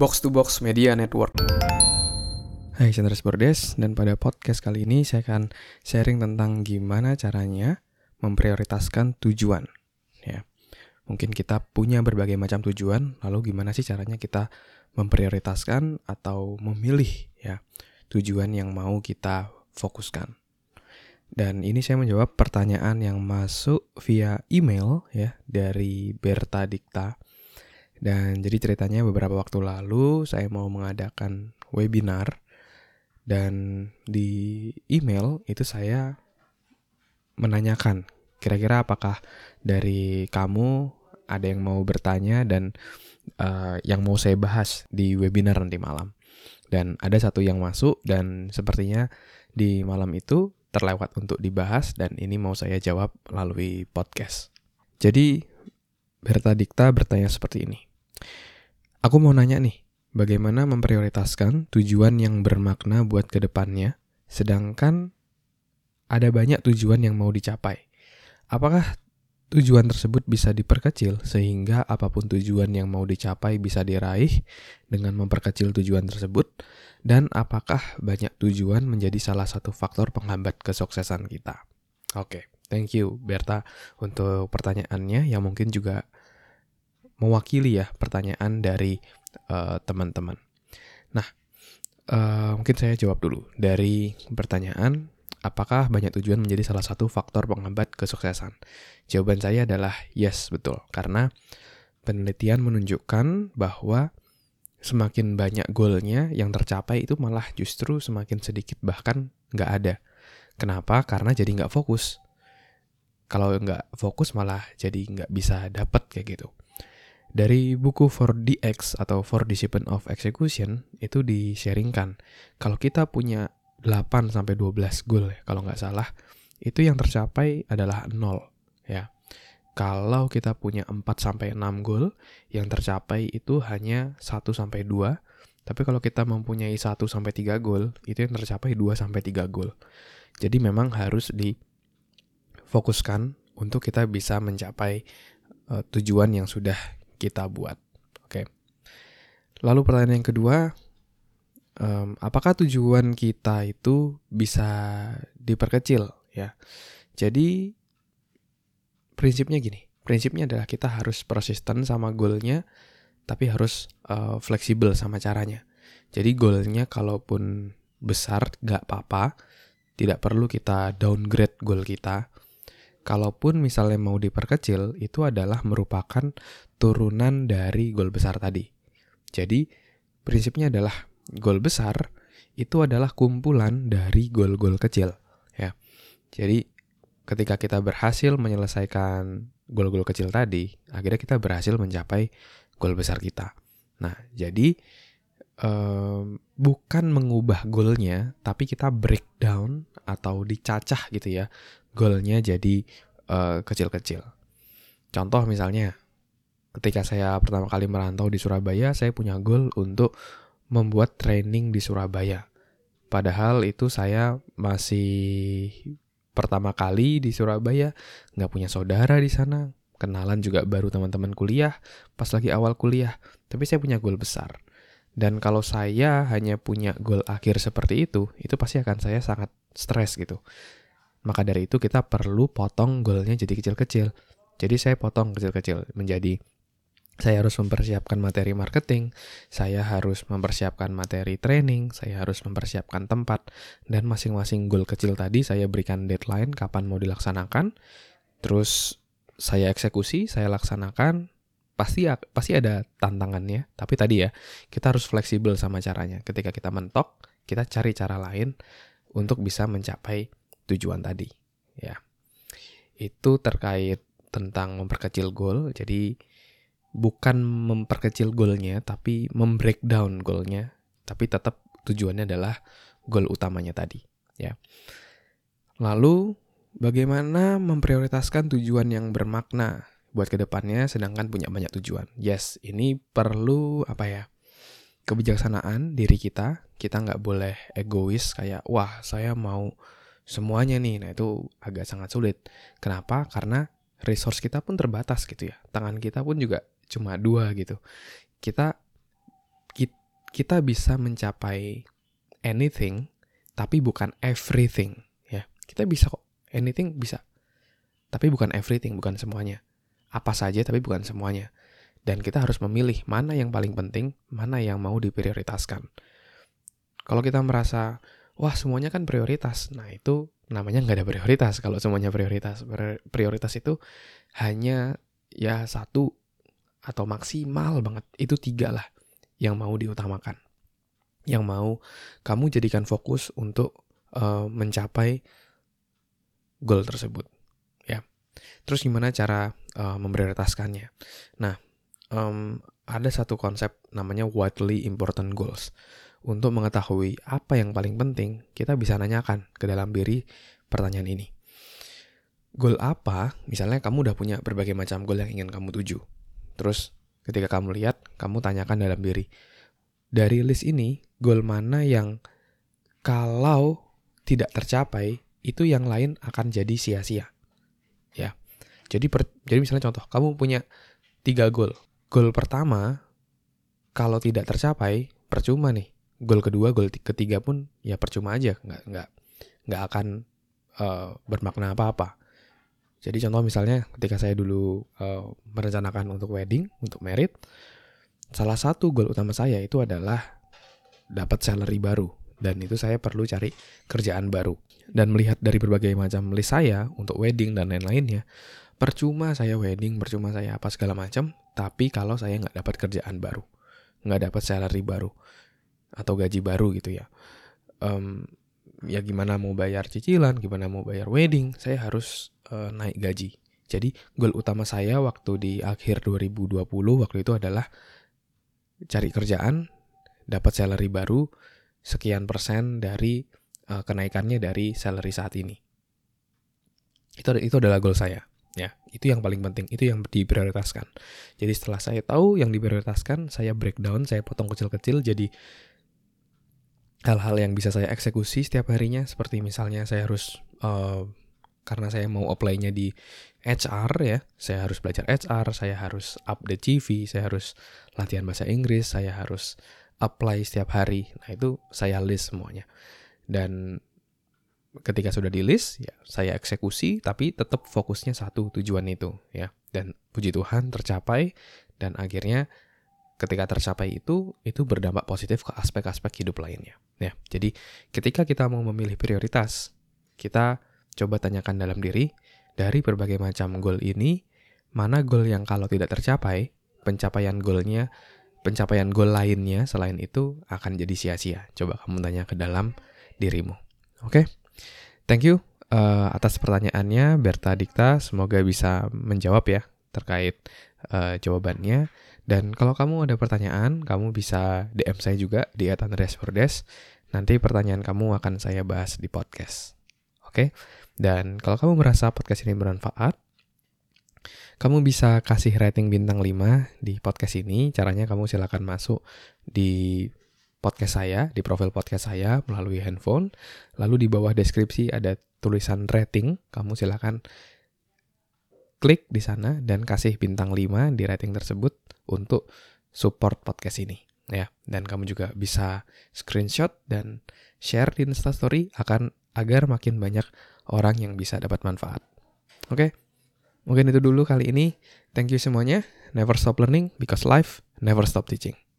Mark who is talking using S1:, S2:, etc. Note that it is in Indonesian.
S1: Box to Box Media Network. Hai, saya Andres Bordes, dan pada podcast kali ini saya akan sharing tentang gimana caranya memprioritaskan tujuan. Ya, mungkin kita punya berbagai macam tujuan, lalu gimana sih caranya kita memprioritaskan atau memilih ya tujuan yang mau kita fokuskan. Dan ini saya menjawab pertanyaan yang masuk via email ya dari Berta Dikta dan jadi ceritanya beberapa waktu lalu saya mau mengadakan webinar dan di email itu saya menanyakan kira-kira apakah dari kamu ada yang mau bertanya dan uh, yang mau saya bahas di webinar nanti malam. Dan ada satu yang masuk dan sepertinya di malam itu terlewat untuk dibahas dan ini mau saya jawab melalui podcast. Jadi Berta Dikta bertanya seperti ini. Aku mau nanya nih, bagaimana memprioritaskan tujuan yang bermakna buat ke depannya, sedangkan ada banyak tujuan yang mau dicapai. Apakah tujuan tersebut bisa diperkecil sehingga apa pun tujuan yang mau dicapai bisa diraih dengan memperkecil tujuan tersebut? Dan apakah banyak tujuan menjadi salah satu faktor penghambat kesuksesan kita? Oke, okay, thank you Berta untuk pertanyaannya yang mungkin juga mewakili ya pertanyaan dari uh, teman-teman. Nah, uh, mungkin saya jawab dulu dari pertanyaan apakah banyak tujuan menjadi salah satu faktor penghambat kesuksesan? Jawaban saya adalah yes, betul. Karena penelitian menunjukkan bahwa semakin banyak goalnya yang tercapai itu malah justru semakin sedikit bahkan nggak ada. Kenapa? Karena jadi nggak fokus. Kalau nggak fokus malah jadi nggak bisa dapat kayak gitu. Dari buku 4DX atau 4 Discipline of Execution itu di-sharingkan kalau kita punya 8 sampai 12 goal ya kalau nggak salah itu yang tercapai adalah 0 ya. Kalau kita punya 4 sampai 6 goal yang tercapai itu hanya 1 sampai 2 tapi kalau kita mempunyai 1 sampai 3 goal itu yang tercapai 2 sampai 3 goal. Jadi memang harus difokuskan untuk kita bisa mencapai uh, tujuan yang sudah kita buat. Oke. Lalu pertanyaan yang kedua, um, apakah tujuan kita itu bisa diperkecil ya? Jadi prinsipnya gini, prinsipnya adalah kita harus persisten sama goalnya, tapi harus uh, fleksibel sama caranya. Jadi goalnya kalaupun besar gak apa-apa, tidak perlu kita downgrade goal kita kalaupun misalnya mau diperkecil, itu adalah merupakan turunan dari gol besar tadi. Jadi, prinsipnya adalah gol besar itu adalah kumpulan dari gol-gol kecil, ya. Jadi, ketika kita berhasil menyelesaikan gol-gol kecil tadi, akhirnya kita berhasil mencapai gol besar kita. Nah, jadi bukan mengubah golnya, tapi kita breakdown atau dicacah gitu ya goalnya jadi kecil kecil-kecil. Contoh misalnya, ketika saya pertama kali merantau di Surabaya, saya punya goal untuk membuat training di Surabaya. Padahal itu saya masih pertama kali di Surabaya, nggak punya saudara di sana, kenalan juga baru teman-teman kuliah, pas lagi awal kuliah. Tapi saya punya goal besar. Dan kalau saya hanya punya goal akhir seperti itu, itu pasti akan saya sangat stres gitu. Maka dari itu kita perlu potong goalnya jadi kecil-kecil. Jadi saya potong kecil-kecil menjadi saya harus mempersiapkan materi marketing, saya harus mempersiapkan materi training, saya harus mempersiapkan tempat, dan masing-masing goal kecil tadi saya berikan deadline kapan mau dilaksanakan, terus saya eksekusi, saya laksanakan, pasti pasti ada tantangannya, tapi tadi ya kita harus fleksibel sama caranya. Ketika kita mentok, kita cari cara lain untuk bisa mencapai tujuan tadi ya. Itu terkait tentang memperkecil goal. Jadi bukan memperkecil goalnya tapi membreakdown goalnya. Tapi tetap tujuannya adalah goal utamanya tadi ya. Lalu bagaimana memprioritaskan tujuan yang bermakna buat ke depannya sedangkan punya banyak tujuan yes ini perlu apa ya kebijaksanaan diri kita kita nggak boleh egois kayak wah saya mau semuanya nih. Nah, itu agak sangat sulit. Kenapa? Karena resource kita pun terbatas gitu ya. Tangan kita pun juga cuma dua gitu. Kita kita bisa mencapai anything tapi bukan everything ya. Kita bisa kok anything bisa. Tapi bukan everything, bukan semuanya. Apa saja tapi bukan semuanya. Dan kita harus memilih mana yang paling penting, mana yang mau diprioritaskan. Kalau kita merasa, wah semuanya kan prioritas, nah itu namanya nggak ada prioritas kalau semuanya prioritas. Prioritas itu hanya ya satu atau maksimal banget, itu tiga lah yang mau diutamakan. Yang mau kamu jadikan fokus untuk uh, mencapai goal tersebut. Terus gimana cara uh, memprioritaskannya? Nah, um, ada satu konsep namanya widely important goals. Untuk mengetahui apa yang paling penting, kita bisa nanyakan ke dalam diri pertanyaan ini. Goal apa? Misalnya kamu udah punya berbagai macam goal yang ingin kamu tuju. Terus ketika kamu lihat, kamu tanyakan dalam diri, dari list ini, goal mana yang kalau tidak tercapai, itu yang lain akan jadi sia-sia. Ya. Jadi per, jadi misalnya contoh, kamu punya tiga goal. Goal pertama kalau tidak tercapai percuma nih. Goal kedua goal ketiga pun ya percuma aja. Nggak nggak nggak akan uh, bermakna apa apa jadi contoh misalnya ketika saya dulu uh, merencanakan untuk wedding untuk merit salah satu goal utama saya itu adalah dapat salary baru. Dan itu saya perlu cari kerjaan baru. Dan melihat dari berbagai macam list saya untuk wedding dan lain-lainnya percuma saya wedding, percuma saya apa segala macam, tapi kalau saya nggak dapat kerjaan baru, nggak dapat salary baru atau gaji baru gitu ya, um, ya gimana mau bayar cicilan, gimana mau bayar wedding, saya harus uh, naik gaji. Jadi goal utama saya waktu di akhir 2020 waktu itu adalah cari kerjaan, dapat salary baru, sekian persen dari uh, kenaikannya dari salary saat ini. Itu itu adalah goal saya. Ya, itu yang paling penting, itu yang diprioritaskan. Jadi setelah saya tahu yang diprioritaskan, saya breakdown, saya potong kecil-kecil jadi hal-hal yang bisa saya eksekusi setiap harinya seperti misalnya saya harus uh, karena saya mau apply-nya di HR ya, saya harus belajar HR, saya harus update CV, saya harus latihan bahasa Inggris, saya harus apply setiap hari. Nah, itu saya list semuanya. Dan ketika sudah di list ya saya eksekusi tapi tetap fokusnya satu tujuan itu ya. Dan puji Tuhan tercapai dan akhirnya ketika tercapai itu itu berdampak positif ke aspek-aspek hidup lainnya ya. Jadi ketika kita mau memilih prioritas kita coba tanyakan dalam diri dari berbagai macam goal ini mana goal yang kalau tidak tercapai pencapaian goalnya pencapaian goal lainnya selain itu akan jadi sia-sia. Coba kamu tanya ke dalam dirimu. Oke? okay? Thank you uh, atas pertanyaannya Berta Dikta. Semoga bisa menjawab ya terkait uh, jawabannya. Dan kalau kamu ada pertanyaan, kamu bisa DM saya juga di @andreasverdes. Nanti pertanyaan kamu akan saya bahas di podcast. Oke? Okay? Dan kalau kamu merasa podcast ini bermanfaat, kamu bisa kasih rating bintang 5 di podcast ini. Caranya kamu silakan masuk di podcast saya, di profil podcast saya melalui handphone. Lalu di bawah deskripsi ada tulisan rating. Kamu silahkan klik di sana dan kasih bintang 5 di rating tersebut untuk support podcast ini. ya. Dan kamu juga bisa screenshot dan share di Instastory akan agar makin banyak orang yang bisa dapat manfaat. Oke, mungkin itu dulu kali ini. Thank you semuanya. Never stop learning because life never stop teaching.